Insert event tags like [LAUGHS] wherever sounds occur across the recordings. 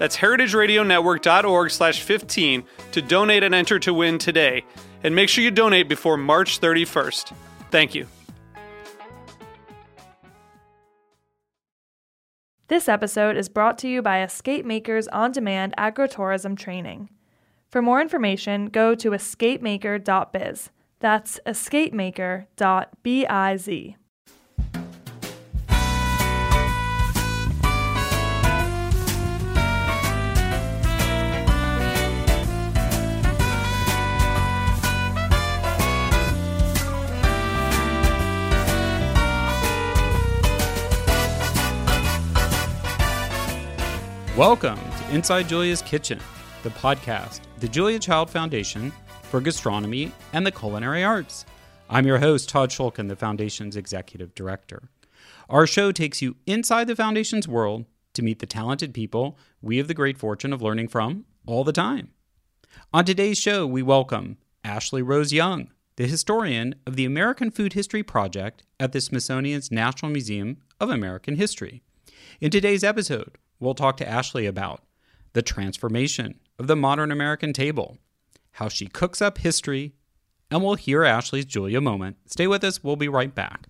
That's heritageradionetwork.org slash 15 to donate and enter to win today. And make sure you donate before March 31st. Thank you. This episode is brought to you by Escape Makers On Demand Agritourism Training. For more information, go to escapemaker.biz. That's escapemaker.biz. Welcome to Inside Julia's Kitchen, the podcast, the Julia Child Foundation for Gastronomy and the Culinary Arts. I'm your host, Todd Schulkin, the Foundation's Executive Director. Our show takes you inside the Foundation's world to meet the talented people we have the great fortune of learning from all the time. On today's show, we welcome Ashley Rose Young, the historian of the American Food History Project at the Smithsonian's National Museum of American History. In today's episode, we'll talk to Ashley about the transformation of the modern American table, how she cooks up history, and we'll hear Ashley's Julia moment. Stay with us, we'll be right back.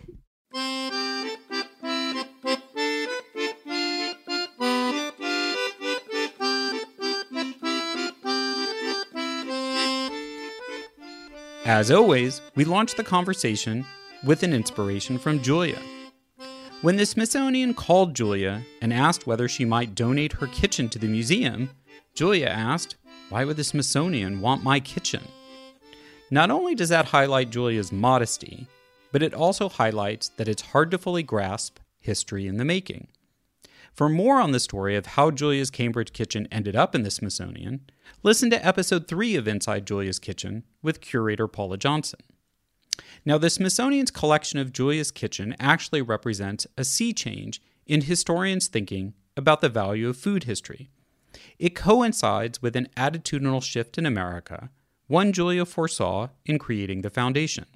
As always, we launch the conversation with an inspiration from Julia. When the Smithsonian called Julia and asked whether she might donate her kitchen to the museum, Julia asked, Why would the Smithsonian want my kitchen? Not only does that highlight Julia's modesty, but it also highlights that it's hard to fully grasp history in the making. For more on the story of how Julia's Cambridge kitchen ended up in the Smithsonian, listen to episode 3 of Inside Julia's Kitchen with curator Paula Johnson. Now, the Smithsonian's collection of Julia's Kitchen actually represents a sea change in historians' thinking about the value of food history. It coincides with an attitudinal shift in America, one Julia foresaw in creating the foundation.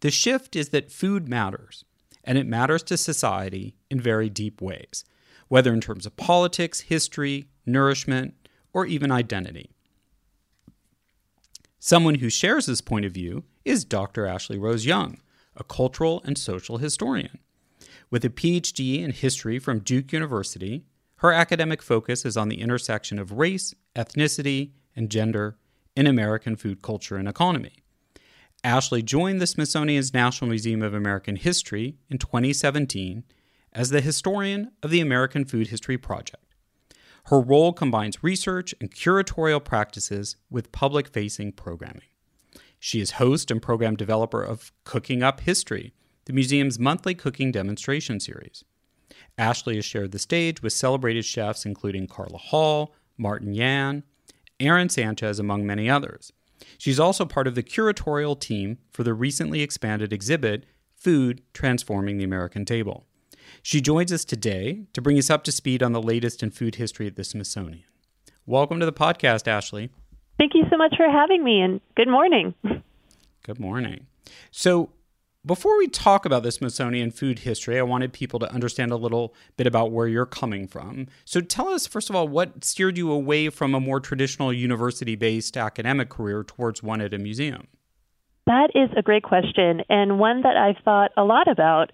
The shift is that food matters, and it matters to society in very deep ways, whether in terms of politics, history, nourishment, or even identity. Someone who shares this point of view is Dr. Ashley Rose Young, a cultural and social historian. With a PhD in history from Duke University, her academic focus is on the intersection of race, ethnicity, and gender in American food culture and economy. Ashley joined the Smithsonian's National Museum of American History in 2017 as the historian of the American Food History Project. Her role combines research and curatorial practices with public facing programming. She is host and program developer of Cooking Up History, the museum's monthly cooking demonstration series. Ashley has shared the stage with celebrated chefs including Carla Hall, Martin Yan, Aaron Sanchez, among many others. She's also part of the curatorial team for the recently expanded exhibit, Food Transforming the American Table. She joins us today to bring us up to speed on the latest in food history at the Smithsonian. Welcome to the podcast, Ashley. Thank you so much for having me, and good morning. Good morning. So, before we talk about the Smithsonian food history, I wanted people to understand a little bit about where you're coming from. So, tell us, first of all, what steered you away from a more traditional university based academic career towards one at a museum? That is a great question, and one that I've thought a lot about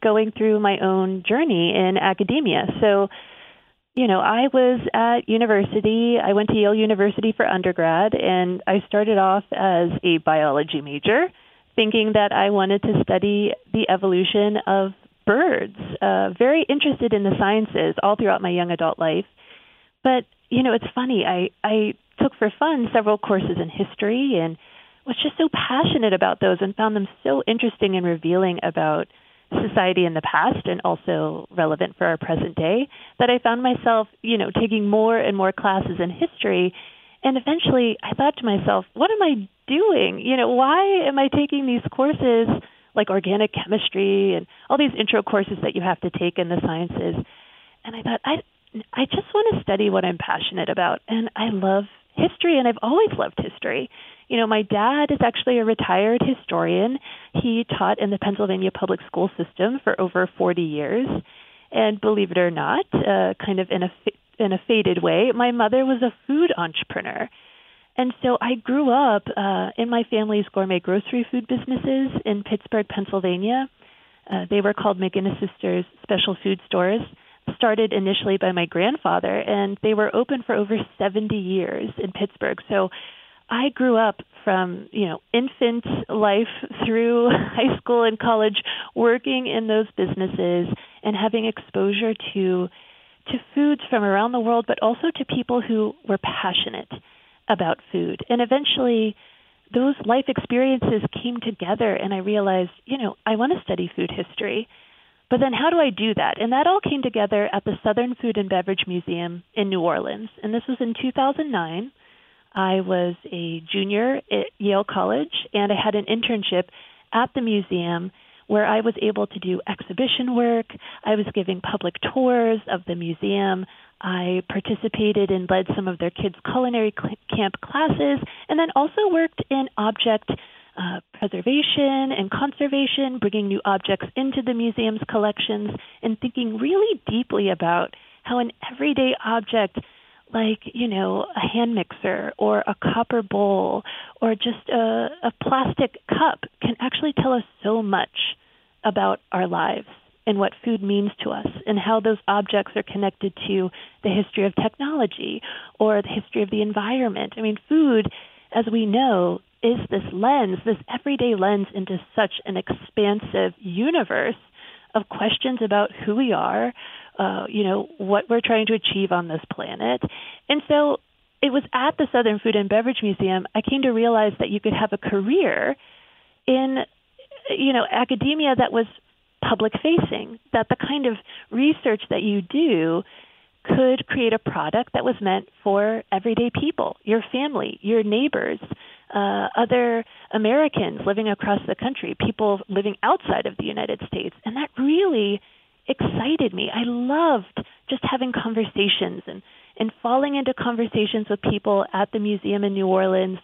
going through my own journey in academia. So, you know, I was at university. I went to Yale University for undergrad, and I started off as a biology major, thinking that I wanted to study the evolution of birds. Uh, very interested in the sciences all throughout my young adult life. But you know, it's funny. I I took for fun several courses in history and was just so passionate about those and found them so interesting and revealing about society in the past and also relevant for our present day that I found myself, you know, taking more and more classes in history and eventually I thought to myself, what am I doing? You know, why am I taking these courses like organic chemistry and all these intro courses that you have to take in the sciences? And I thought I I just want to study what I'm passionate about and I love history and I've always loved history. You know, my dad is actually a retired historian. He taught in the Pennsylvania public school system for over 40 years. And believe it or not, uh, kind of in a in a faded way, my mother was a food entrepreneur. And so I grew up uh, in my family's gourmet grocery food businesses in Pittsburgh, Pennsylvania. Uh, they were called McGinnis Sisters Special Food Stores, started initially by my grandfather, and they were open for over 70 years in Pittsburgh. So I grew up from, you know, infant life through [LAUGHS] high school and college working in those businesses and having exposure to to foods from around the world but also to people who were passionate about food. And eventually those life experiences came together and I realized, you know, I want to study food history. But then how do I do that? And that all came together at the Southern Food and Beverage Museum in New Orleans. And this was in 2009. I was a junior at Yale College, and I had an internship at the museum where I was able to do exhibition work. I was giving public tours of the museum. I participated and led some of their kids' culinary camp classes, and then also worked in object uh, preservation and conservation, bringing new objects into the museum's collections, and thinking really deeply about how an everyday object like you know a hand mixer or a copper bowl or just a, a plastic cup can actually tell us so much about our lives and what food means to us and how those objects are connected to the history of technology or the history of the environment. I mean, food, as we know, is this lens, this everyday lens into such an expansive universe of questions about who we are, uh, you know, what we're trying to achieve on this planet. And so it was at the Southern Food and Beverage Museum I came to realize that you could have a career in, you know, academia that was public facing, that the kind of research that you do could create a product that was meant for everyday people, your family, your neighbors, uh, other Americans living across the country, people living outside of the United States. And that really excited me. I loved just having conversations and, and falling into conversations with people at the museum in New Orleans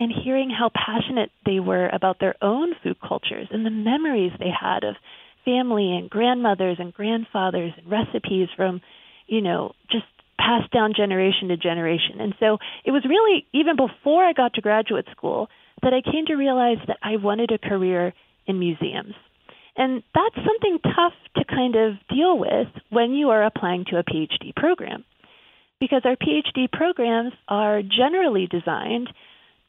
and hearing how passionate they were about their own food cultures and the memories they had of family and grandmothers and grandfathers and recipes from, you know, just passed down generation to generation. And so it was really even before I got to graduate school that I came to realize that I wanted a career in museums. And that's something tough to kind of deal with when you are applying to a PhD program. Because our PhD programs are generally designed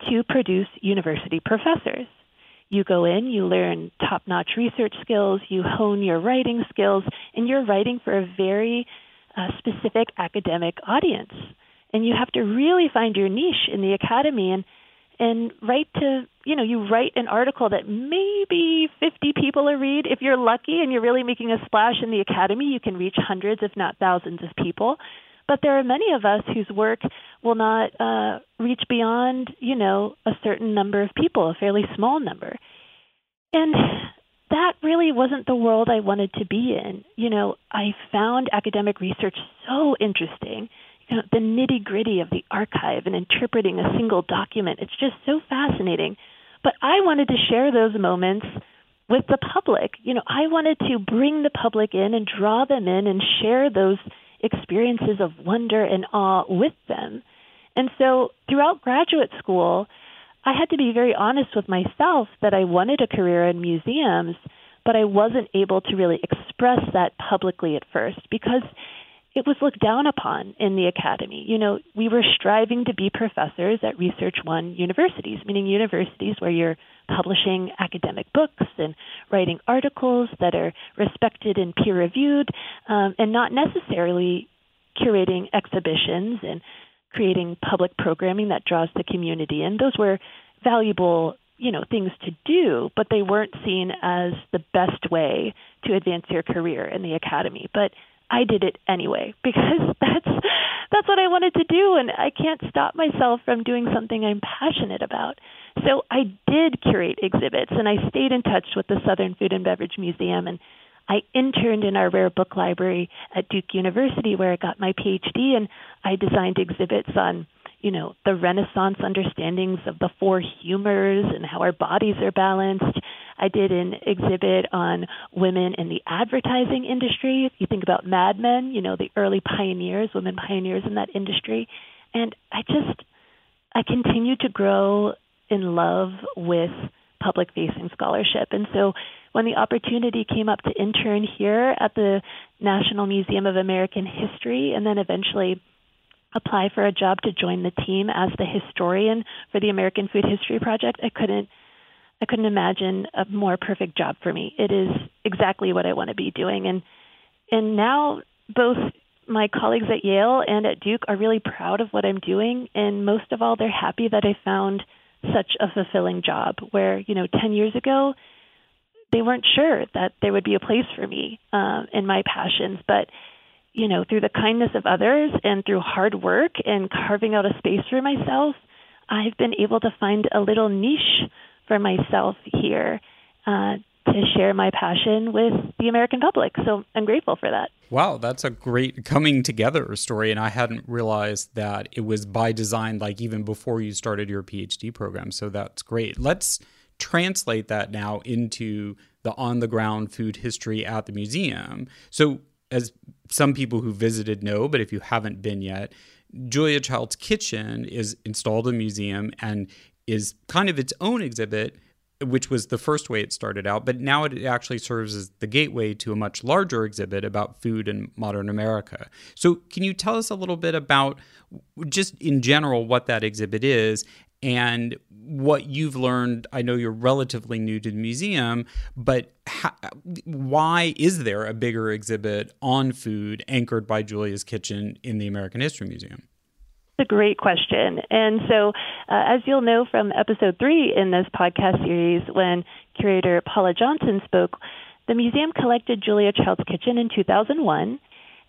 to produce university professors. You go in, you learn top notch research skills, you hone your writing skills, and you're writing for a very uh, specific academic audience. And you have to really find your niche in the academy and and write to you know you write an article that maybe 50 people will read. If you're lucky and you're really making a splash in the academy you can reach hundreds if not thousands of people. But there are many of us whose work will not uh, reach beyond you know a certain number of people a fairly small number. And that really wasn't the world I wanted to be in. You know, I found academic research so interesting you know, the nitty gritty of the archive and interpreting a single document. It's just so fascinating. But I wanted to share those moments with the public. You know, I wanted to bring the public in and draw them in and share those experiences of wonder and awe with them. And so throughout graduate school, I had to be very honest with myself that I wanted a career in museums, but I wasn't able to really express that publicly at first because it was looked down upon in the academy. You know, we were striving to be professors at Research One universities, meaning universities where you're publishing academic books and writing articles that are respected and peer reviewed, um, and not necessarily curating exhibitions and creating public programming that draws the community in. Those were valuable you know things to do but they weren't seen as the best way to advance your career in the academy but I did it anyway [LAUGHS] because that's that's what I wanted to do and I can't stop myself from doing something I'm passionate about. So I did curate exhibits and I stayed in touch with the Southern Food and Beverage Museum and I interned in our rare book library at Duke University where I got my PhD and I designed exhibits on you know, the Renaissance understandings of the four humors and how our bodies are balanced. I did an exhibit on women in the advertising industry. If you think about Mad Men, you know, the early pioneers, women pioneers in that industry. And I just, I continue to grow in love with public facing scholarship. And so when the opportunity came up to intern here at the National Museum of American History and then eventually apply for a job to join the team as the historian for the American Food History Project, I couldn't I couldn't imagine a more perfect job for me. It is exactly what I want to be doing and and now both my colleagues at Yale and at Duke are really proud of what I'm doing and most of all they're happy that I found such a fulfilling job where, you know, 10 years ago they weren't sure that there would be a place for me um, in my passions, but you know, through the kindness of others and through hard work and carving out a space for myself, I've been able to find a little niche for myself here uh, to share my passion with the American public. So I'm grateful for that. Wow, that's a great coming together story. And I hadn't realized that it was by design, like even before you started your PhD program. So that's great. Let's translate that now into the on the ground food history at the museum. So as some people who visited know, but if you haven't been yet, Julia Child's Kitchen is installed in a museum and is kind of its own exhibit, which was the first way it started out. But now it actually serves as the gateway to a much larger exhibit about food in modern America. So, can you tell us a little bit about just in general what that exhibit is and what you've learned. I know you're relatively new to the museum, but how, why is there a bigger exhibit on food anchored by Julia's Kitchen in the American History Museum? A great question. And so, uh, as you'll know from episode three in this podcast series, when curator Paula Johnson spoke, the museum collected Julia Child's Kitchen in 2001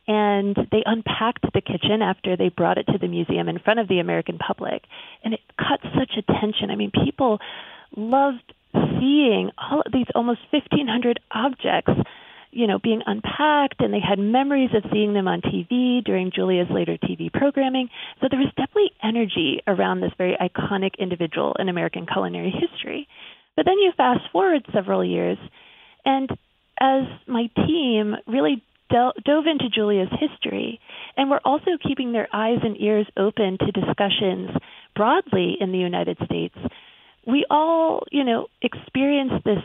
and they unpacked the kitchen after they brought it to the museum in front of the American public. And it caught such attention. I mean, people loved seeing all of these almost 1,500 objects, you know, being unpacked, and they had memories of seeing them on TV during Julia's later TV programming. So there was definitely energy around this very iconic individual in American culinary history. But then you fast forward several years, and as my team really dove into Julia's history and were also keeping their eyes and ears open to discussions broadly in the United States. We all, you know, experienced this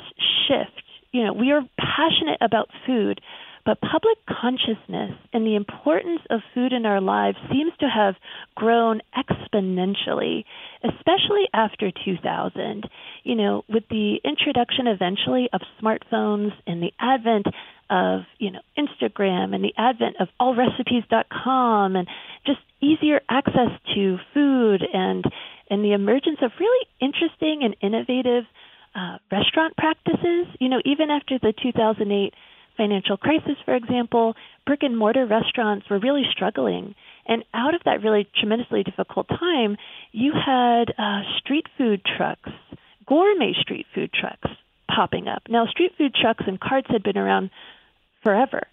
shift. You know, we are passionate about food, but public consciousness and the importance of food in our lives seems to have grown exponentially, especially after 2000. You know, with the introduction eventually of smartphones and the advent of you know Instagram and the advent of allrecipes.com and just easier access to food and and the emergence of really interesting and innovative uh, restaurant practices. You know, even after the 2008 financial crisis, for example, brick and mortar restaurants were really struggling. And out of that really tremendously difficult time, you had uh, street food trucks, gourmet street food trucks popping up. Now, street food trucks and carts had been around forever.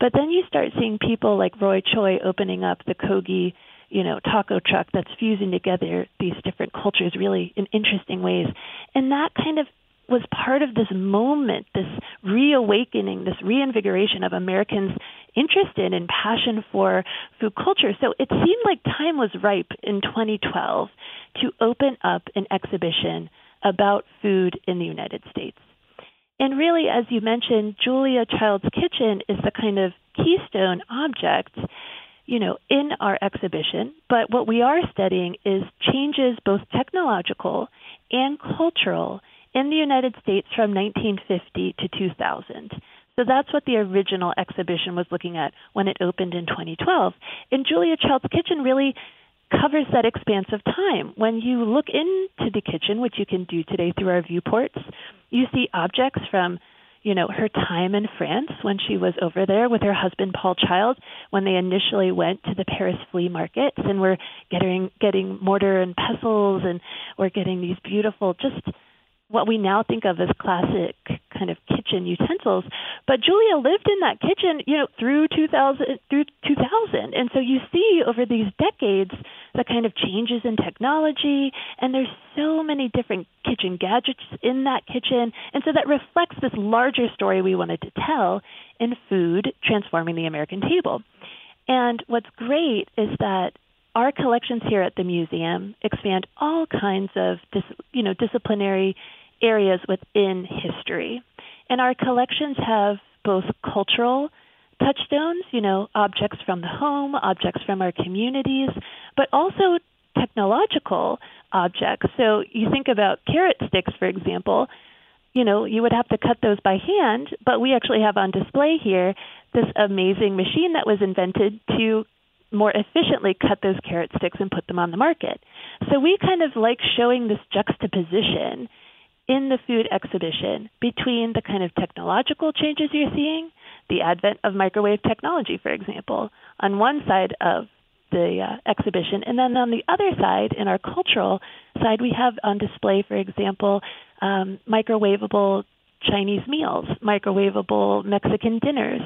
But then you start seeing people like Roy Choi opening up the Kogi, you know, taco truck that's fusing together these different cultures really in interesting ways. And that kind of was part of this moment, this reawakening, this reinvigoration of Americans' interest in and passion for food culture. So it seemed like time was ripe in 2012 to open up an exhibition about food in the United States. And really, as you mentioned, Julia Child's Kitchen is the kind of keystone object, you know, in our exhibition. But what we are studying is changes both technological and cultural in the United States from 1950 to 2000. So that's what the original exhibition was looking at when it opened in 2012. And Julia Child's Kitchen really covers that expanse of time. When you look into the kitchen, which you can do today through our viewports, you see objects from you know her time in France when she was over there with her husband Paul Child when they initially went to the Paris flea markets and were getting getting mortar and pestles and we're getting these beautiful just what we now think of as classic kind of kitchen utensils. But Julia lived in that kitchen, you know, through 2000 through 2000. And so you see over these decades the kind of changes in technology and there's so many different kitchen gadgets in that kitchen. And so that reflects this larger story we wanted to tell in food transforming the American table. And what's great is that our collections here at the museum expand all kinds of dis, you know disciplinary areas within history. And our collections have both cultural touchstones, you know, objects from the home, objects from our communities, but also technological objects. So you think about carrot sticks, for example, you know, you would have to cut those by hand, but we actually have on display here this amazing machine that was invented to more efficiently cut those carrot sticks and put them on the market. So we kind of like showing this juxtaposition in the food exhibition between the kind of technological changes you're seeing, the advent of microwave technology, for example, on one side of the uh, exhibition. And then on the other side, in our cultural side, we have on display, for example, um, microwavable Chinese meals, microwavable Mexican dinners,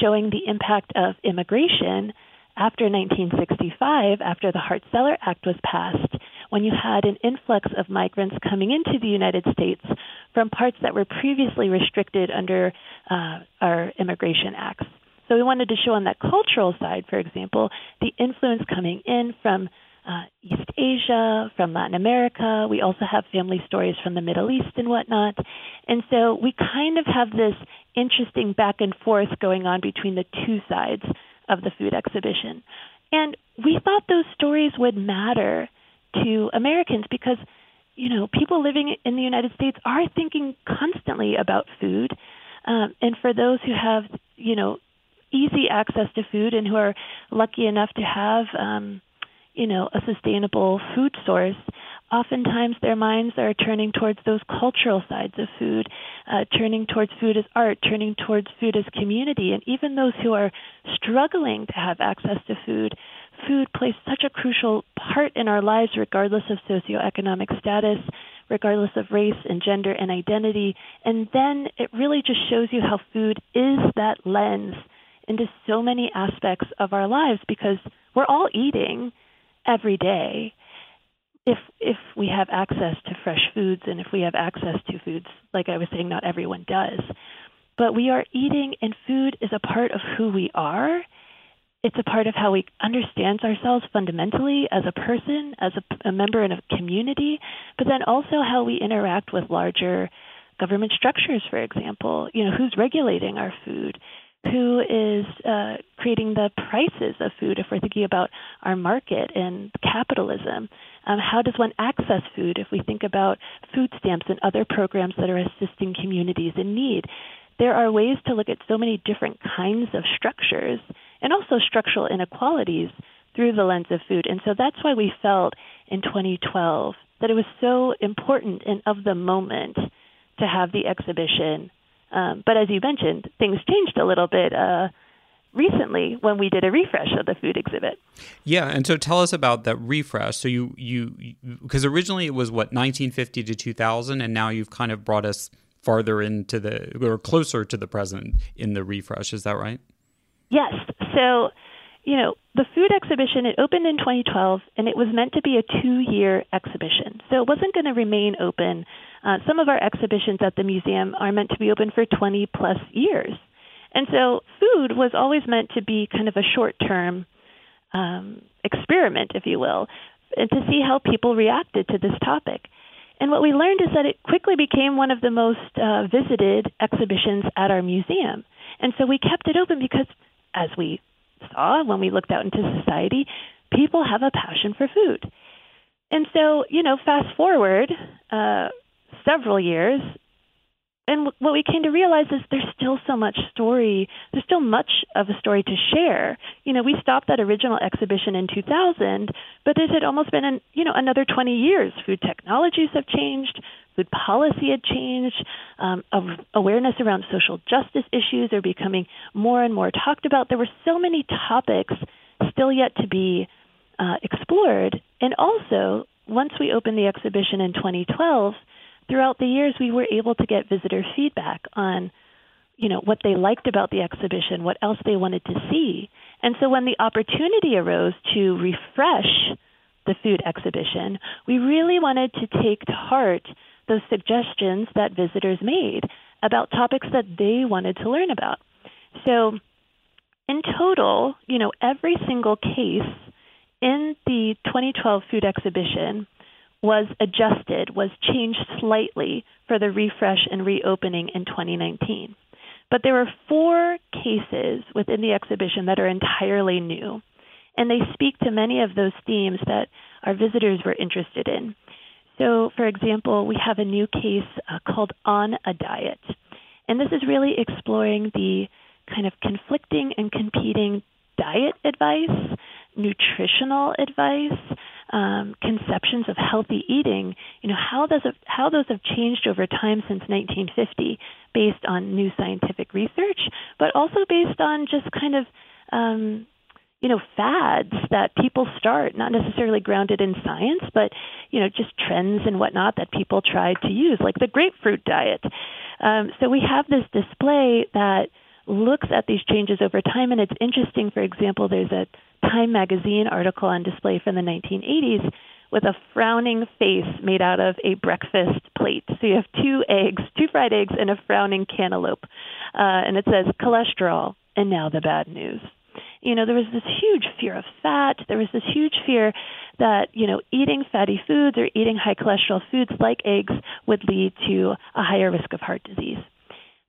showing the impact of immigration after 1965, after the Hart Celler Act was passed, when you had an influx of migrants coming into the United States from parts that were previously restricted under uh, our immigration acts. So we wanted to show on that cultural side, for example, the influence coming in from uh, East Asia, from Latin America. We also have family stories from the Middle East and whatnot. And so we kind of have this interesting back and forth going on between the two sides of the food exhibition. And we thought those stories would matter to Americans because, you know, people living in the United States are thinking constantly about food. Um, and for those who have, you know, easy access to food and who are lucky enough to have, um, you know, a sustainable food source, oftentimes their minds are turning towards those cultural sides of food, uh, turning towards food as art, turning towards food as community. And even those who are struggling to have access to food, food plays such a crucial part in our lives, regardless of socioeconomic status, regardless of race and gender and identity. And then it really just shows you how food is that lens into so many aspects of our lives because we're all eating every day. If if we have access to fresh foods and if we have access to foods like I was saying not everyone does. But we are eating and food is a part of who we are it's a part of how we understand ourselves fundamentally as a person as a, a member in a community but then also how we interact with larger government structures for example you know who's regulating our food who is uh, creating the prices of food if we're thinking about our market and capitalism. Um, how does one access food if we think about food stamps and other programs that are assisting communities in need? There are ways to look at so many different kinds of structures and also structural inequalities through the lens of food. And so that's why we felt in 2012 that it was so important and of the moment to have the exhibition um, but as you mentioned, things changed a little bit uh, recently when we did a refresh of the food exhibit. Yeah, and so tell us about that refresh. So you you because originally it was what 1950 to 2000, and now you've kind of brought us farther into the or closer to the present in the refresh. Is that right? Yes. So you know, the food exhibition, it opened in 2012 and it was meant to be a two year exhibition. So it wasn't going to remain open. Uh, some of our exhibitions at the museum are meant to be open for 20 plus years. And so food was always meant to be kind of a short term um, experiment, if you will, and to see how people reacted to this topic. And what we learned is that it quickly became one of the most uh, visited exhibitions at our museum. And so we kept it open because, as we saw when we looked out into society, people have a passion for food. And so, you know, fast forward uh, several years, and what we came to realize is there's still so much story. There's still much of a story to share. You know, we stopped that original exhibition in 2000, but it had almost been, an, you know, another 20 years. Food technologies have changed. Food policy had changed. Um, awareness around social justice issues are becoming more and more talked about. There were so many topics still yet to be uh, explored. And also, once we opened the exhibition in 2012, throughout the years, we were able to get visitor feedback on, you know, what they liked about the exhibition, what else they wanted to see. And so when the opportunity arose to refresh the food exhibition, we really wanted to take to heart those suggestions that visitors made about topics that they wanted to learn about. So in total, you know, every single case in the 2012 food exhibition was adjusted, was changed slightly for the refresh and reopening in 2019. But there are four cases within the exhibition that are entirely new, and they speak to many of those themes that our visitors were interested in. So, for example, we have a new case uh, called On a Diet, and this is really exploring the kind of conflicting and competing diet advice, nutritional advice, um, conceptions of healthy eating, you know, how does how those have changed over time since 1950, based on new scientific research, but also based on just kind of um, you know fads that people start, not necessarily grounded in science, but you know just trends and whatnot that people try to use, like the grapefruit diet. Um, so we have this display that looks at these changes over time, and it's interesting. For example, there's a Time magazine article on display from the 1980s with a frowning face made out of a breakfast plate. So you have two eggs, two fried eggs, and a frowning cantaloupe. Uh, and it says cholesterol, and now the bad news. You know, there was this huge fear of fat. There was this huge fear that, you know, eating fatty foods or eating high cholesterol foods like eggs would lead to a higher risk of heart disease.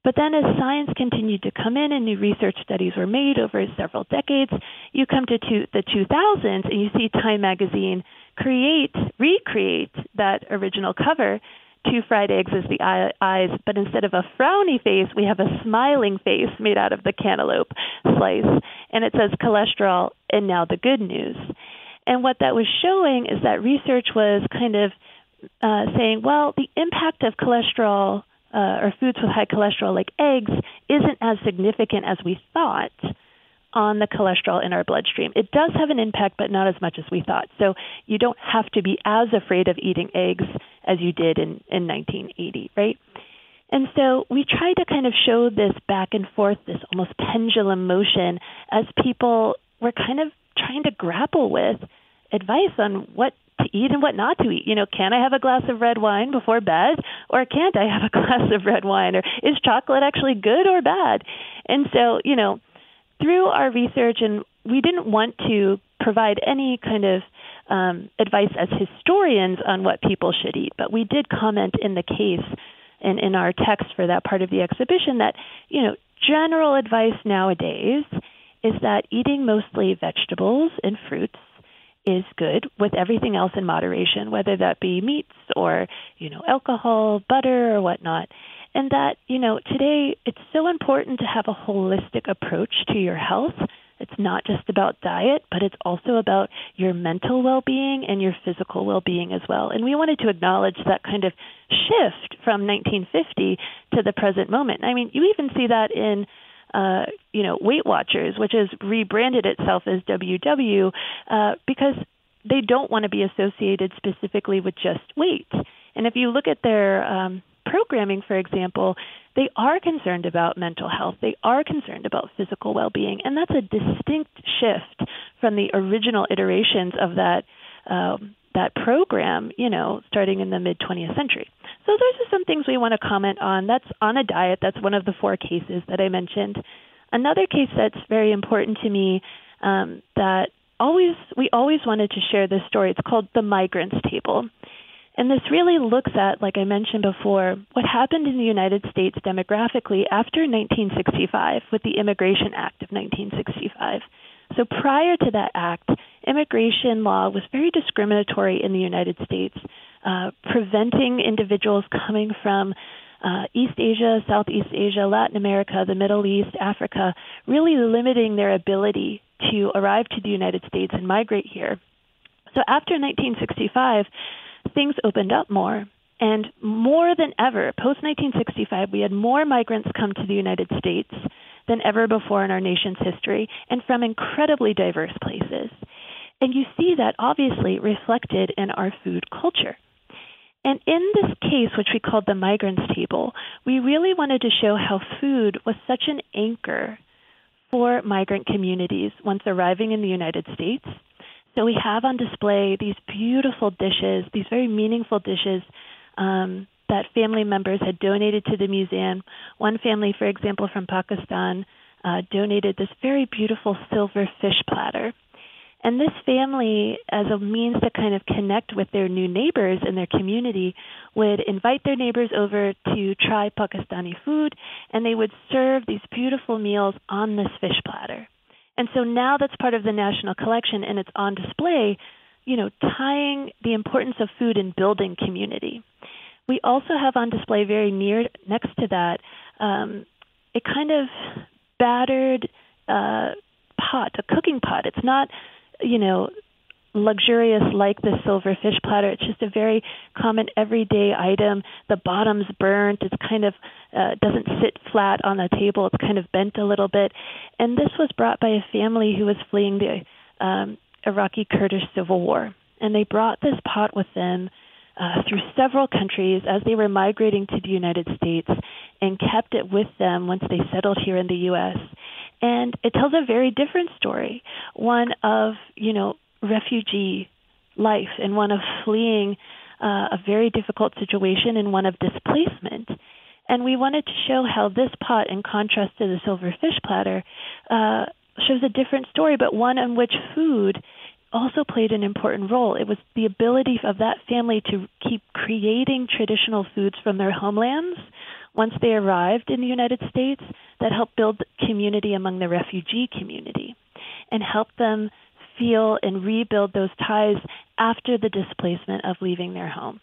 But then, as science continued to come in and new research studies were made over several decades, you come to two, the 2000s and you see Time magazine create, recreate that original cover. Two fried eggs as the eyes, but instead of a frowny face, we have a smiling face made out of the cantaloupe slice. And it says cholesterol, and now the good news. And what that was showing is that research was kind of uh, saying, well, the impact of cholesterol uh, or foods with high cholesterol like eggs isn't as significant as we thought on the cholesterol in our bloodstream. It does have an impact, but not as much as we thought. So you don't have to be as afraid of eating eggs as you did in, in 1980, right? And so we try to kind of show this back and forth, this almost pendulum motion, as people were kind of trying to grapple with advice on what to eat and what not to eat. You know, can I have a glass of red wine before bed or can't I have a [LAUGHS] glass of red wine or is chocolate actually good or bad? And so, you know, through our research and we didn't want to provide any kind of um, advice as historians on what people should eat, but we did comment in the case and in our text for that part of the exhibition that, you know, general advice nowadays is that eating mostly vegetables and fruits is good with everything else in moderation, whether that be meats or, you know, alcohol, butter, or whatnot. And that, you know, today it's so important to have a holistic approach to your health. It's not just about diet, but it's also about your mental well being and your physical well being as well. And we wanted to acknowledge that kind of shift from 1950 to the present moment. I mean, you even see that in uh, you know, Weight Watchers, which has rebranded itself as WW, uh, because they don't want to be associated specifically with just weight. And if you look at their um, programming, for example, they are concerned about mental health. They are concerned about physical well being. And that's a distinct shift from the original iterations of that. Um, that program, you know, starting in the mid 20th century. So those are some things we want to comment on. That's on a diet. That's one of the four cases that I mentioned. Another case that's very important to me um, that always we always wanted to share this story. It's called the migrants table. And this really looks at, like I mentioned before, what happened in the United States demographically after 1965 with the Immigration Act of 1965. So prior to that act, immigration law was very discriminatory in the United States, uh, preventing individuals coming from uh, East Asia, Southeast Asia, Latin America, the Middle East, Africa, really limiting their ability to arrive to the United States and migrate here. So after 1965, things opened up more. And more than ever, post 1965, we had more migrants come to the United States than ever before in our nation's history and from incredibly diverse places. And you see that obviously reflected in our food culture. And in this case, which we called the migrants table, we really wanted to show how food was such an anchor for migrant communities once arriving in the United States. So we have on display these beautiful dishes, these very meaningful dishes um, that family members had donated to the museum. One family, for example, from Pakistan, uh, donated this very beautiful silver fish platter. And this family, as a means to kind of connect with their new neighbors in their community, would invite their neighbors over to try Pakistani food, and they would serve these beautiful meals on this fish platter. And so now that's part of the national collection, and it's on display, you know, tying the importance of food in building community. We also have on display very near next to that um, a kind of battered uh, pot, a cooking pot. It's not, you know, luxurious like the silver fish platter. It's just a very common everyday item. The bottom's burnt. It's kind of uh, doesn't sit flat on the table. It's kind of bent a little bit. And this was brought by a family who was fleeing the um, Iraqi Kurdish civil war, and they brought this pot with them uh, through several countries as they were migrating to the United States and kept it with them once they settled here in the U.S. And it tells a very different story, one of, you know, refugee life and one of fleeing uh, a very difficult situation and one of displacement. And we wanted to show how this pot, in contrast to the silver fish platter, uh, shows a different story, but one in which food also played an important role. It was the ability of that family to keep creating traditional foods from their homelands once they arrived in the United States that helped build community among the refugee community and help them feel and rebuild those ties after the displacement of leaving their home.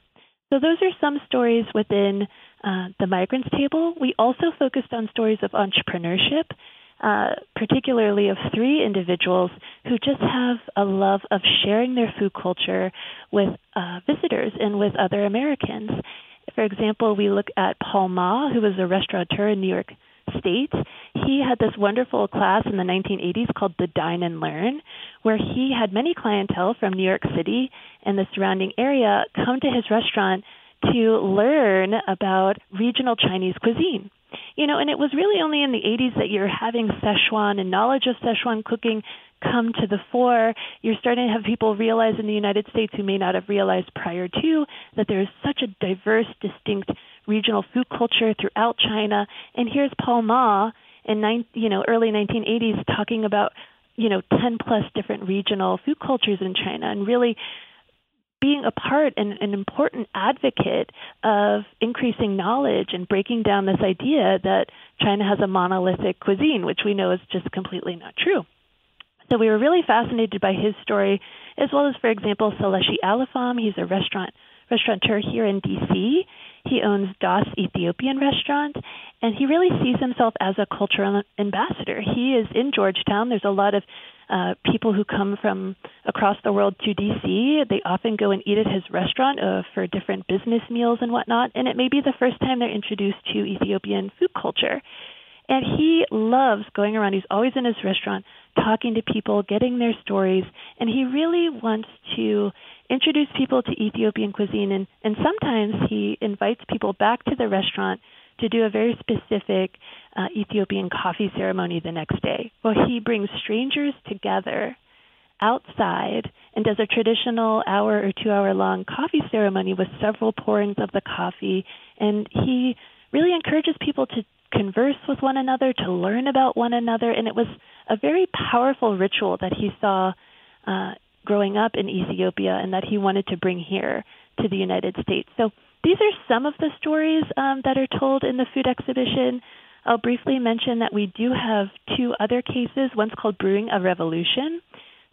So, those are some stories within uh, the Migrants Table. We also focused on stories of entrepreneurship uh, particularly of three individuals who just have a love of sharing their food culture with uh, visitors and with other Americans. For example, we look at Paul Ma, who was a restaurateur in New York State. He had this wonderful class in the 1980s called the Dine and Learn, where he had many clientele from New York City and the surrounding area come to his restaurant to learn about regional Chinese cuisine. You know, and it was really only in the 80s that you're having Szechuan and knowledge of Szechuan cooking come to the fore. You're starting to have people realize in the United States who may not have realized prior to that there is such a diverse, distinct regional food culture throughout China. And here's Paul Ma in you know early 1980s talking about you know 10 plus different regional food cultures in China and really being a part and an important advocate of increasing knowledge and breaking down this idea that China has a monolithic cuisine, which we know is just completely not true. So we were really fascinated by his story, as well as, for example, Saleshi Alifam. He's a restaurant restaurateur here in D.C. He owns Das Ethiopian Restaurant, and he really sees himself as a cultural ambassador. He is in Georgetown. There's a lot of uh, people who come from across the world to DC. They often go and eat at his restaurant uh, for different business meals and whatnot, and it may be the first time they're introduced to Ethiopian food culture. And he loves going around. He's always in his restaurant talking to people, getting their stories, and he really wants to introduce people to Ethiopian cuisine. And, and sometimes he invites people back to the restaurant to do a very specific uh, Ethiopian coffee ceremony the next day. Well, he brings strangers together outside and does a traditional hour or two hour long coffee ceremony with several pourings of the coffee. And he really encourages people to converse with one another, to learn about one another. And it was a very powerful ritual that he saw uh, growing up in Ethiopia and that he wanted to bring here to the United States. So these are some of the stories um, that are told in the food exhibition. I'll briefly mention that we do have two other cases. One's called Brewing a Revolution.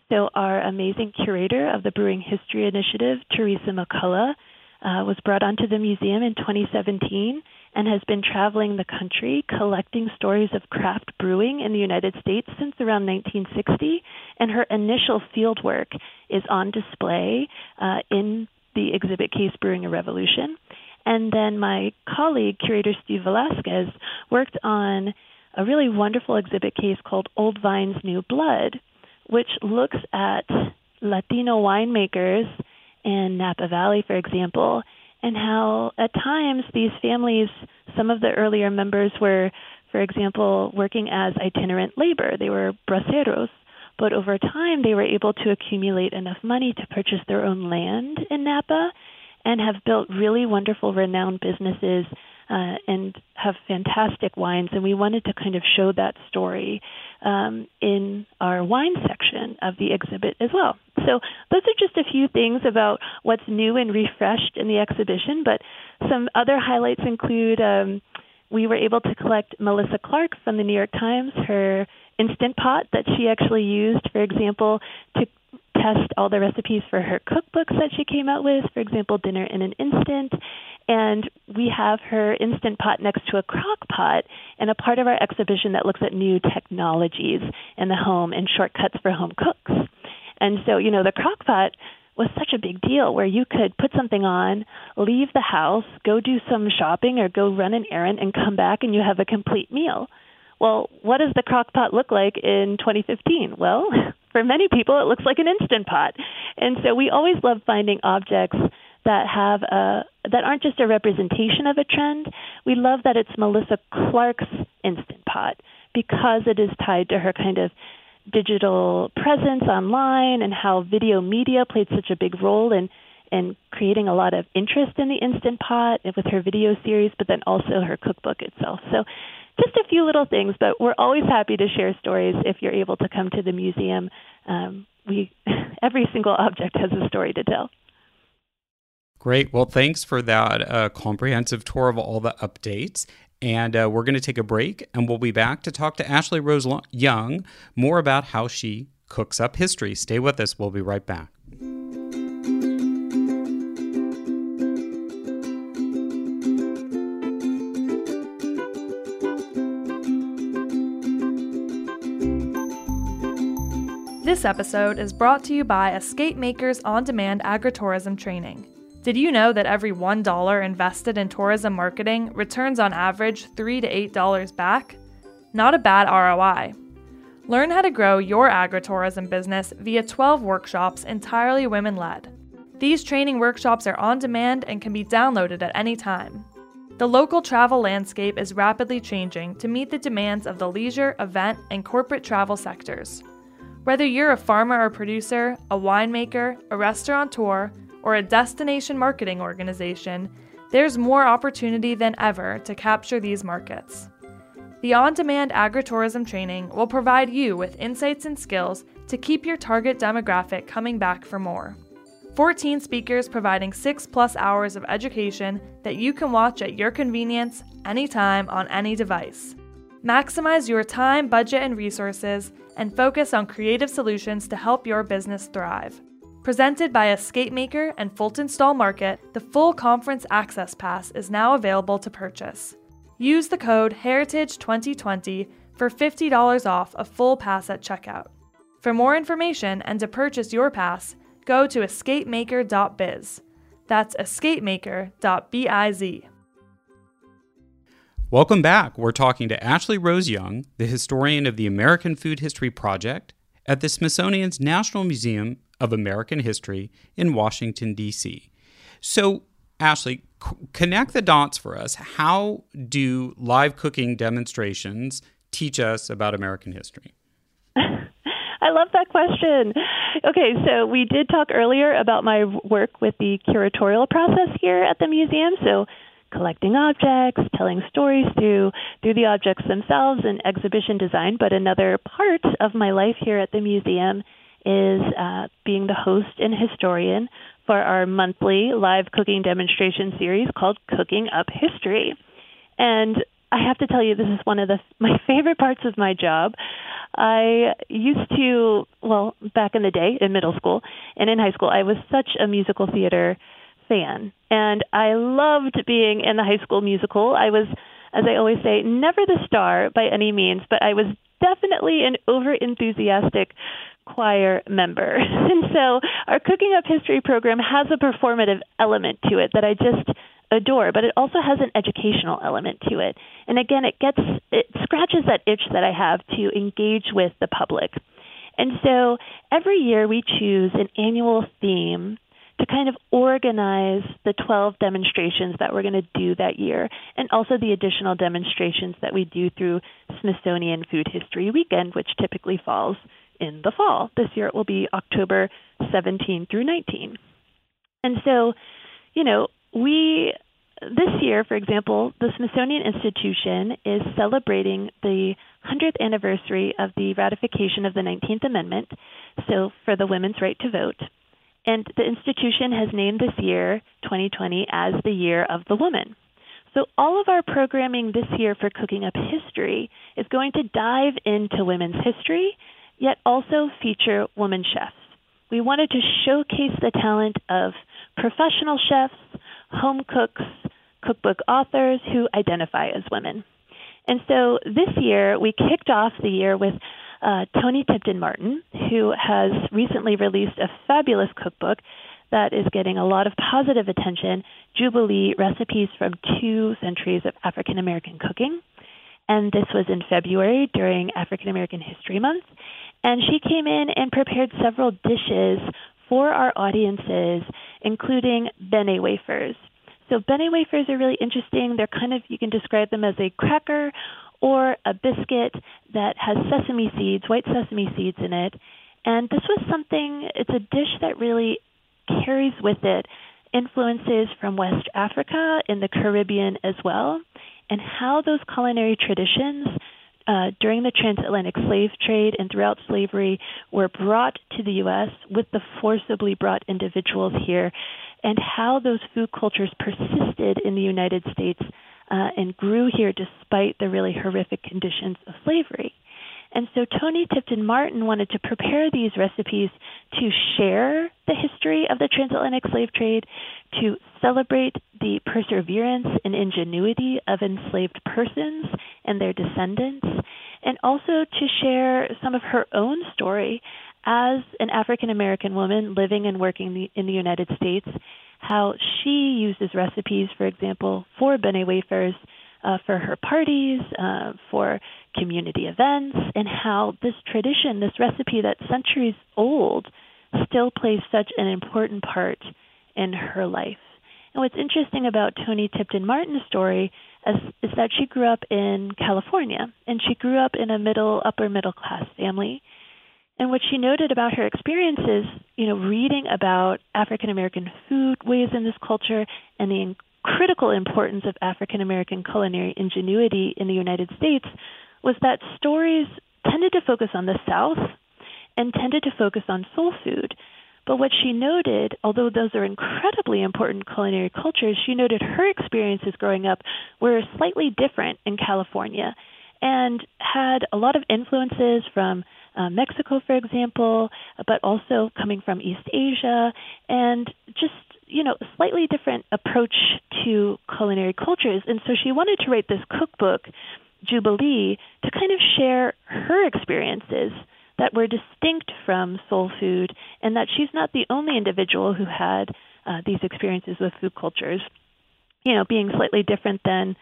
So, our amazing curator of the Brewing History Initiative, Theresa McCulla, uh, was brought onto the museum in 2017 and has been traveling the country collecting stories of craft brewing in the United States since around 1960. And her initial field work is on display uh, in the exhibit case Brewing a Revolution. And then my colleague, curator Steve Velasquez, worked on a really wonderful exhibit case called Old Vines New Blood, which looks at Latino winemakers in Napa Valley, for example, and how at times these families, some of the earlier members were, for example, working as itinerant labor. They were braceros, but over time they were able to accumulate enough money to purchase their own land in Napa and have built really wonderful, renowned businesses uh, and have fantastic wines. And we wanted to kind of show that story um, in our wine section of the exhibit as well. So, those are just a few things about what's new and refreshed in the exhibition. But some other highlights include um, we were able to collect Melissa Clark from the New York Times, her instant pot that she actually used, for example, to test all the recipes for her cookbooks that she came out with, for example, Dinner in an Instant. And we have her Instant Pot next to a crock pot and a part of our exhibition that looks at new technologies in the home and shortcuts for home cooks. And so, you know, the crock pot was such a big deal where you could put something on, leave the house, go do some shopping or go run an errand and come back and you have a complete meal. Well, what does the crock pot look like in 2015? Well, [LAUGHS] for many people, it looks like an instant pot. And so we always love finding objects that have a that aren't just a representation of a trend. We love that it's Melissa Clark's instant pot because it is tied to her kind of digital presence online and how video media played such a big role in in creating a lot of interest in the instant pot with her video series, but then also her cookbook itself. So just a few little things, but we're always happy to share stories if you're able to come to the museum. Um, we [LAUGHS] every single object has a story to tell. Great. Well, thanks for that uh, comprehensive tour of all the updates. And uh, we're going to take a break, and we'll be back to talk to Ashley Rose Young more about how she cooks up history. Stay with us. We'll be right back. This episode is brought to you by Escape Makers On Demand Agritourism Training. Did you know that every $1 invested in tourism marketing returns on average 3 to $8 back? Not a bad ROI. Learn how to grow your agritourism business via 12 workshops entirely women led. These training workshops are on demand and can be downloaded at any time. The local travel landscape is rapidly changing to meet the demands of the leisure, event, and corporate travel sectors. Whether you're a farmer or producer, a winemaker, a restaurateur, or a destination marketing organization, there's more opportunity than ever to capture these markets. The on demand agritourism training will provide you with insights and skills to keep your target demographic coming back for more. 14 speakers providing 6 plus hours of education that you can watch at your convenience, anytime, on any device. Maximize your time, budget, and resources and focus on creative solutions to help your business thrive. Presented by Escape Maker and Fulton Stall Market, the full conference access pass is now available to purchase. Use the code Heritage2020 for $50 off a full pass at checkout. For more information and to purchase your pass, go to escapemaker.biz. That's escapemaker.biz. Welcome back. We're talking to Ashley Rose Young, the historian of the American Food History Project at the Smithsonian's National Museum of American History in Washington, D.C. So, Ashley, c- connect the dots for us. How do live cooking demonstrations teach us about American history? [LAUGHS] I love that question. Okay, so we did talk earlier about my work with the curatorial process here at the museum. So collecting objects, telling stories through through the objects themselves and exhibition design, but another part of my life here at the museum is uh, being the host and historian for our monthly live cooking demonstration series called Cooking Up History. And I have to tell you, this is one of the [LAUGHS] my favorite parts of my job. I used to, well, back in the day in middle school and in high school, I was such a musical theater fan, and I loved being in the high school musical. I was, as I always say, never the star by any means, but I was definitely an over enthusiastic choir member. [LAUGHS] And so our Cooking Up History program has a performative element to it that I just adore, but it also has an educational element to it. And again, it gets it scratches that itch that I have to engage with the public. And so every year we choose an annual theme to kind of organize the 12 demonstrations that we're going to do that year and also the additional demonstrations that we do through Smithsonian Food History Weekend, which typically falls in the fall. This year it will be October 17 through 19. And so, you know, we this year, for example, the Smithsonian Institution is celebrating the 100th anniversary of the ratification of the 19th Amendment, so for the women's right to vote. And the institution has named this year, 2020, as the Year of the Woman. So, all of our programming this year for Cooking Up History is going to dive into women's history, yet also feature women chefs. We wanted to showcase the talent of professional chefs, home cooks, cookbook authors who identify as women. And so this year, we kicked off the year with uh, Toni Tipton Martin, who has recently released a fabulous cookbook that is getting a lot of positive attention Jubilee Recipes from Two Centuries of African American Cooking. And this was in February during African American History Month. And she came in and prepared several dishes for our audiences, including Bene wafers. So Bene wafers are really interesting. They're kind of you can describe them as a cracker or a biscuit that has sesame seeds, white sesame seeds in it. And this was something it's a dish that really carries with it influences from West Africa and the Caribbean as well, and how those culinary traditions uh, during the transatlantic slave trade and throughout slavery were brought to the U.S. with the forcibly brought individuals here and how those food cultures persisted in the United States uh, and grew here despite the really horrific conditions of slavery. And so Toni Tipton Martin wanted to prepare these recipes to share the history of the transatlantic slave trade, to celebrate the perseverance and ingenuity of enslaved persons and their descendants, and also to share some of her own story as an African American woman living and working in the United States, how she uses recipes, for example, for Bene wafers uh, for her parties, uh, for community events, and how this tradition, this recipe that's centuries old, still plays such an important part in her life. And what's interesting about Toni Tipton Martin's story is, is that she grew up in California, and she grew up in a middle, upper middle class family. And what she noted about her experiences, you know, reading about African American food ways in this culture and the critical importance of African American culinary ingenuity in the United States was that stories tended to focus on the South and tended to focus on soul food. But what she noted, although those are incredibly important culinary cultures, she noted her experiences growing up were slightly different in California and had a lot of influences from uh, Mexico, for example, but also coming from East Asia, and just you know slightly different approach to culinary cultures. And so she wanted to write this cookbook, Jubilee, to kind of share her experiences that were distinct from soul food, and that she's not the only individual who had uh, these experiences with food cultures. You know, being slightly different than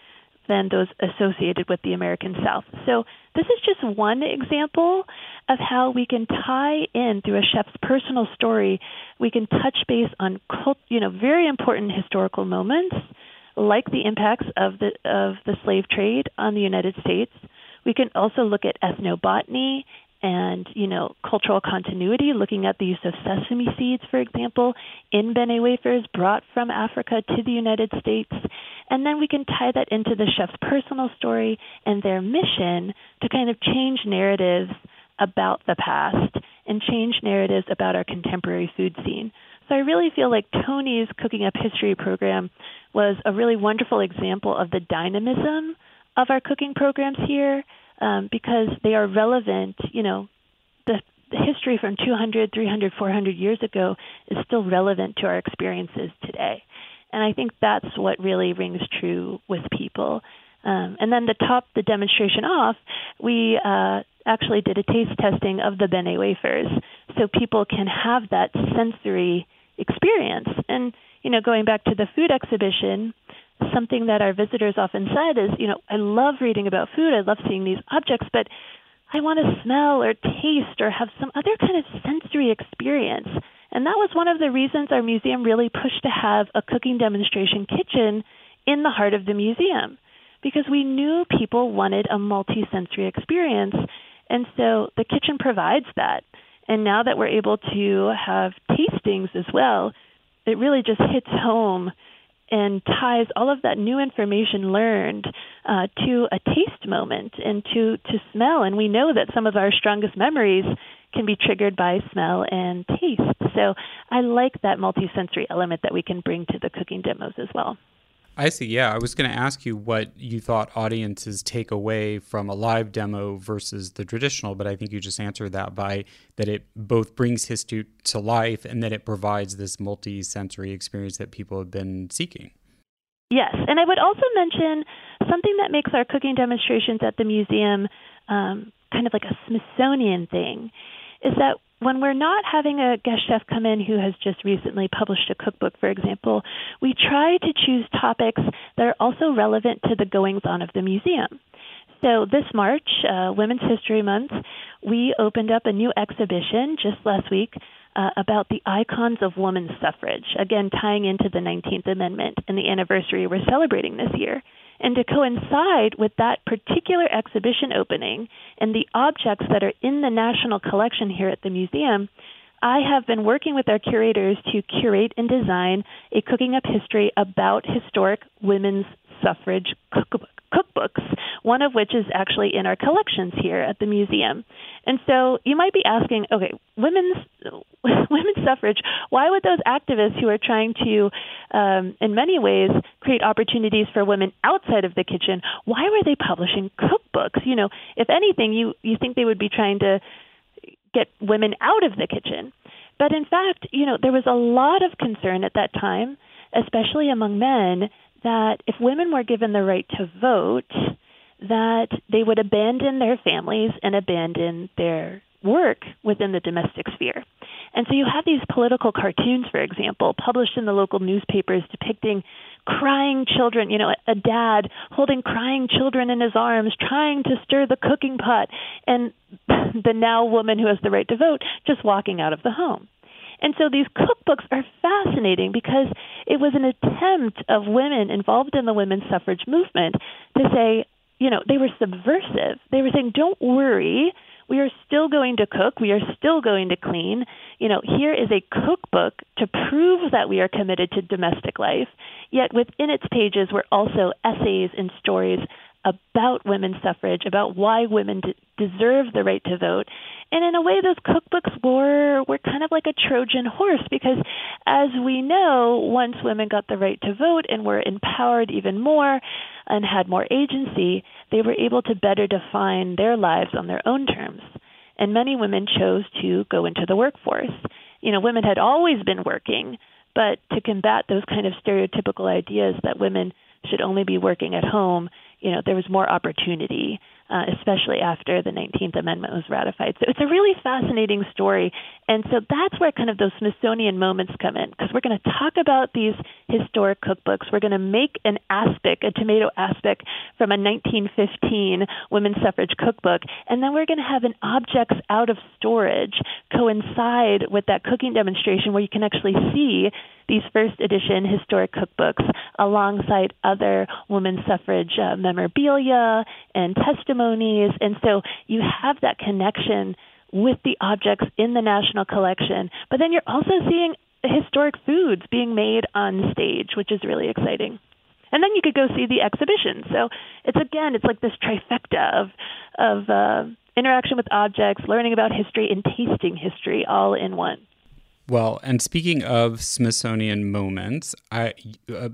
than those associated with the American South. So, this is just one example of how we can tie in through a chef's personal story. We can touch base on, cult, you know, very important historical moments, like the impacts of the of the slave trade on the United States. We can also look at ethnobotany and you know cultural continuity, looking at the use of sesame seeds, for example, in bene wafers brought from Africa to the United States, and then we can tie that into the chef's personal story and their mission to kind of change narratives about the past and change narratives about our contemporary food scene. So I really feel like Toni's Cooking Up History program was a really wonderful example of the dynamism of our cooking programs here um, because they are relevant. You know, the, the history from 200, 300, 400 years ago is still relevant to our experiences today. And I think that's what really rings true with people. Um, and then to top the demonstration off, we uh, actually did a taste testing of the Bene wafers, so people can have that sensory experience. And you know, going back to the food exhibition, something that our visitors often said is, you know, I love reading about food, I love seeing these objects, but I want to smell or taste or have some other kind of sensory experience. And that was one of the reasons our museum really pushed to have a cooking demonstration kitchen in the heart of the museum because we knew people wanted a multi-sensory experience and so the kitchen provides that. And now that we're able to have tastings as well, it really just hits home and ties all of that new information learned uh, to a taste moment and to, to smell. And we know that some of our strongest memories can be triggered by smell and taste. So I like that multisensory element that we can bring to the cooking demos as well. I see. Yeah, I was going to ask you what you thought audiences take away from a live demo versus the traditional, but I think you just answered that by that it both brings history to life and that it provides this multi-sensory experience that people have been seeking. Yes, and I would also mention something that makes our cooking demonstrations at the museum um, kind of like a Smithsonian thing is that when we're not having a guest chef come in who has just recently published a cookbook, for example, we try to choose topics that are also relevant to the goings on of the museum. So this March, uh, Women's History Month, we opened up a new exhibition just last week uh, about the icons of women's suffrage, again tying into the 19th Amendment and the anniversary we're celebrating this year. And to coincide with that particular exhibition opening and the objects that are in the national collection here at the museum, I have been working with our curators to curate and design a cooking up history about historic women's suffrage cookbook cookbooks, one of which is actually in our collections here at the museum. And so you might be asking, okay, women's [LAUGHS] women's suffrage. Why would those activists who are trying to, um, in many ways, create opportunities for women outside of the kitchen, why were they publishing cookbooks? You know, if anything, you you think they would be trying to get women out of the kitchen. But in fact, you know, there was a lot of concern at that time, especially among men, that if women were given the right to vote, that they would abandon their families and abandon their work within the domestic sphere. And so you have these political cartoons, for example, published in the local newspapers depicting crying children, you know, a dad holding crying children in his arms, trying to stir the cooking pot, and [LAUGHS] the now woman who has the right to vote just walking out of the home. And so these cookbooks are fascinating because it was an attempt of women involved in the women's suffrage movement to say, you know, they were subversive. They were saying, don't worry, we are still going to cook, we are still going to clean. You know, here is a cookbook to prove that we are committed to domestic life. Yet within its pages were also essays and stories about women's suffrage, about why women d- deserve the right to vote. And in a way, those cookbooks were were kind of like a Trojan horse because, as we know, once women got the right to vote and were empowered even more and had more agency, they were able to better define their lives on their own terms. And many women chose to go into the workforce. You know, women had always been working, but to combat those kind of stereotypical ideas that women should only be working at home you know there was more opportunity, uh, especially after the 19th Amendment was ratified. So it's a really fascinating story, and so that's where kind of those Smithsonian moments come in because we're going to talk about these historic cookbooks. We're going to make an aspic, a tomato aspic from a 1915 women's suffrage cookbook, and then we're going to have an objects out of storage coincide with that cooking demonstration where you can actually see these first edition historic cookbooks alongside other women's suffrage uh, memorabilia and testimonies. And so you have that connection with the objects in the National Collection. But then you're also seeing historic foods being made on stage, which is really exciting. And then you could go see the exhibition. So it's again, it's like this trifecta of of uh, interaction with objects, learning about history, and tasting history all in one. Well, and speaking of Smithsonian moments, I uh,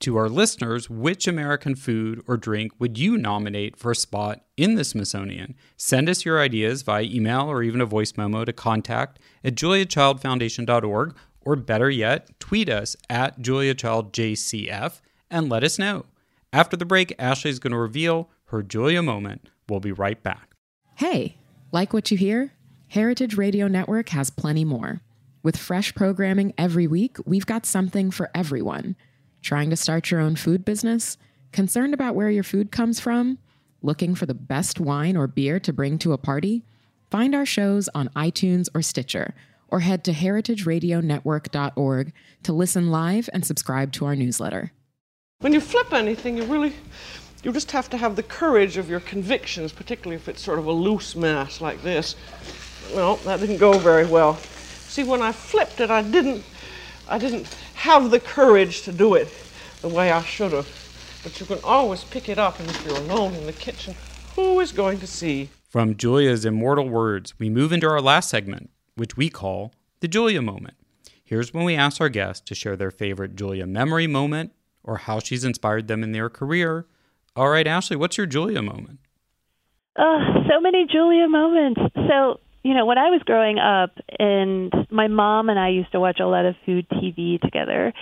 to our listeners, which American food or drink would you nominate for a spot in the Smithsonian? Send us your ideas via email or even a voice memo to contact at juliachildfoundation.org, or better yet, tweet us at juliachildjcf and let us know. After the break, Ashley is going to reveal her Julia moment. We'll be right back. Hey, like what you hear? Heritage Radio Network has plenty more. With fresh programming every week, we've got something for everyone. Trying to start your own food business? Concerned about where your food comes from? Looking for the best wine or beer to bring to a party? Find our shows on iTunes or Stitcher, or head to heritageradionetwork.org to listen live and subscribe to our newsletter. When you flip anything, you really, you just have to have the courage of your convictions, particularly if it's sort of a loose mass like this. Well, that didn't go very well. See, when I flipped it, I didn't, I didn't have the courage to do it the way I should have. But you can always pick it up, and if you're alone in the kitchen, who is going to see? From Julia's immortal words, we move into our last segment, which we call the Julia moment. Here's when we ask our guests to share their favorite Julia memory moment or how she's inspired them in their career. All right, Ashley, what's your Julia moment? Oh, so many Julia moments. So, you know, when I was growing up, and my mom and I used to watch a lot of food TV together.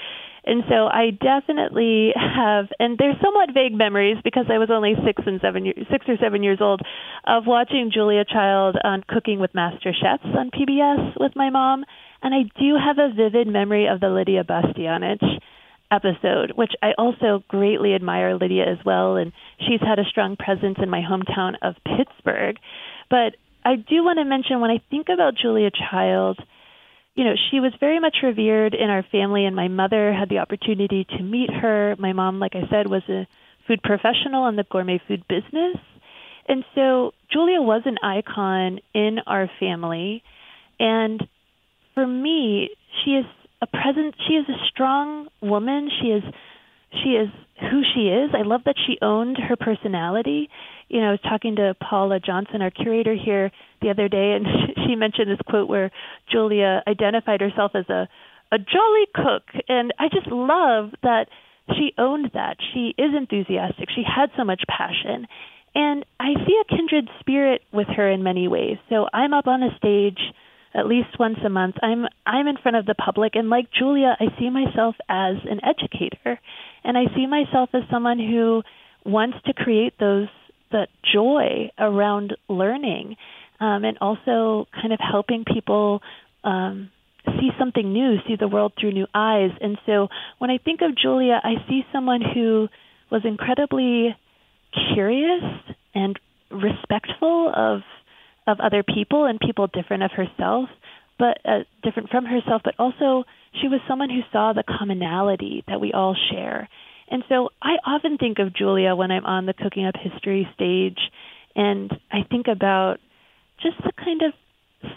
And so I definitely have, and they're somewhat vague memories because I was only six and seven, six or seven years old, of watching Julia Child on Cooking with Master Chefs on PBS with my mom. And I do have a vivid memory of the Lydia Bastianich episode, which I also greatly admire Lydia as well. And she's had a strong presence in my hometown of Pittsburgh. But I do want to mention when I think about Julia Child, you know, she was very much revered in our family, and my mother had the opportunity to meet her. My mom, like I said, was a food professional in the gourmet food business. And so Julia was an icon in our family. And for me, she is a present she is a strong woman. She is she is who she is. I love that she owned her personality you know, I was talking to Paula Johnson, our curator here the other day, and [LAUGHS] she mentioned this quote where Julia identified herself as a a jolly cook, and I just love that she owned that. She is enthusiastic. She had so much passion, and I see a kindred spirit with her in many ways. So I'm up on a stage at least once a month. I'm I'm in front of the public and like Julia, I see myself as an educator and I see myself as someone who wants to create those the joy around learning um, and also kind of helping people um, see something new, see the world through new eyes. And so when I think of Julia, I see someone who was incredibly curious and respectful of of other people and people different of herself, but uh, different from herself, but also she was someone who saw the commonality that we all share and so I often think of Julia when I'm on the Cooking Up History stage, and I think about just the kind of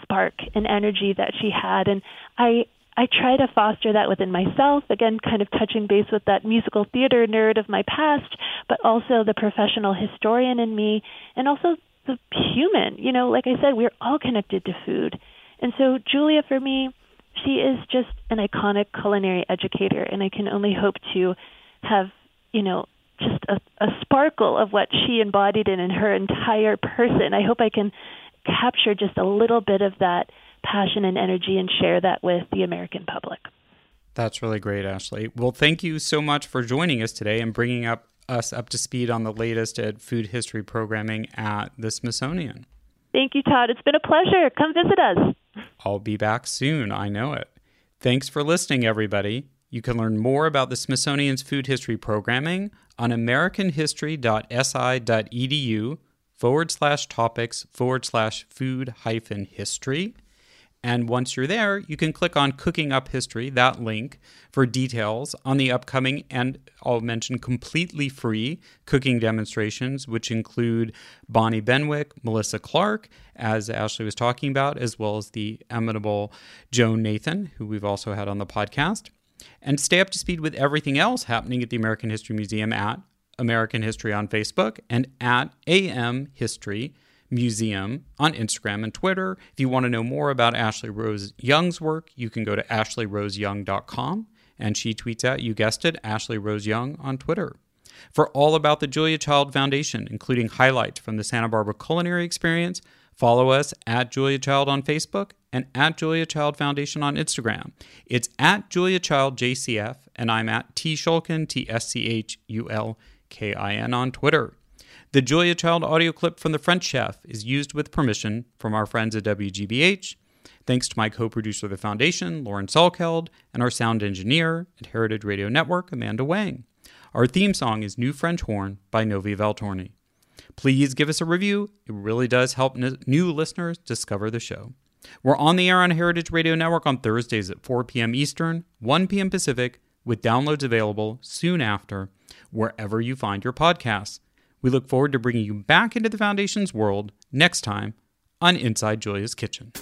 spark and energy that she had. And I I try to foster that within myself, again, kind of touching base with that musical theater nerd of my past, but also the professional historian in me, and also the human. You know, like I said, we're all connected to food. And so, Julia, for me, she is just an iconic culinary educator, and I can only hope to have, you know, just a, a sparkle of what she embodied in, in her entire person. I hope I can capture just a little bit of that passion and energy and share that with the American public. That's really great, Ashley. Well, thank you so much for joining us today and bringing up us up to speed on the latest at food history programming at the Smithsonian. Thank you, Todd. It's been a pleasure. Come visit us. I'll be back soon. I know it. Thanks for listening, everybody. You can learn more about the Smithsonian's food history programming on americanhistory.si.edu forward slash topics forward slash food hyphen history. And once you're there, you can click on Cooking Up History, that link, for details on the upcoming and I'll mention completely free cooking demonstrations, which include Bonnie Benwick, Melissa Clark, as Ashley was talking about, as well as the eminable Joan Nathan, who we've also had on the podcast and stay up to speed with everything else happening at the American History Museum at American History on Facebook and at AM History. Museum on Instagram and Twitter. If you want to know more about Ashley Rose Young's work, you can go to ashleyroseyoung.com and she tweets out, you guessed it, Ashley Rose Young on Twitter. For all about the Julia Child Foundation, including highlights from the Santa Barbara culinary experience, follow us at Julia Child on Facebook and at Julia Child Foundation on Instagram. It's at Julia Child JCF, and I'm at T Schulkin, T S C H U L K I N on Twitter. The Julia Child audio clip from The French Chef is used with permission from our friends at WGBH. Thanks to my co producer of the foundation, Lauren Salkeld, and our sound engineer at Heritage Radio Network, Amanda Wang. Our theme song is New French Horn by Novi Valtorni. Please give us a review. It really does help n- new listeners discover the show. We're on the air on Heritage Radio Network on Thursdays at 4 p.m. Eastern, 1 p.m. Pacific, with downloads available soon after, wherever you find your podcasts. We look forward to bringing you back into the Foundation's world next time on Inside Julia's Kitchen.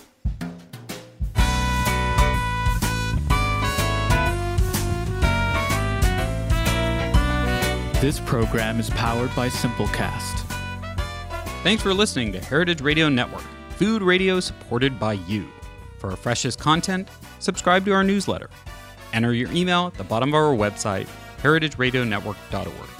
This program is powered by Simplecast. Thanks for listening to Heritage Radio Network, food radio supported by you. For our freshest content, subscribe to our newsletter. Enter your email at the bottom of our website, heritageradionetwork.org.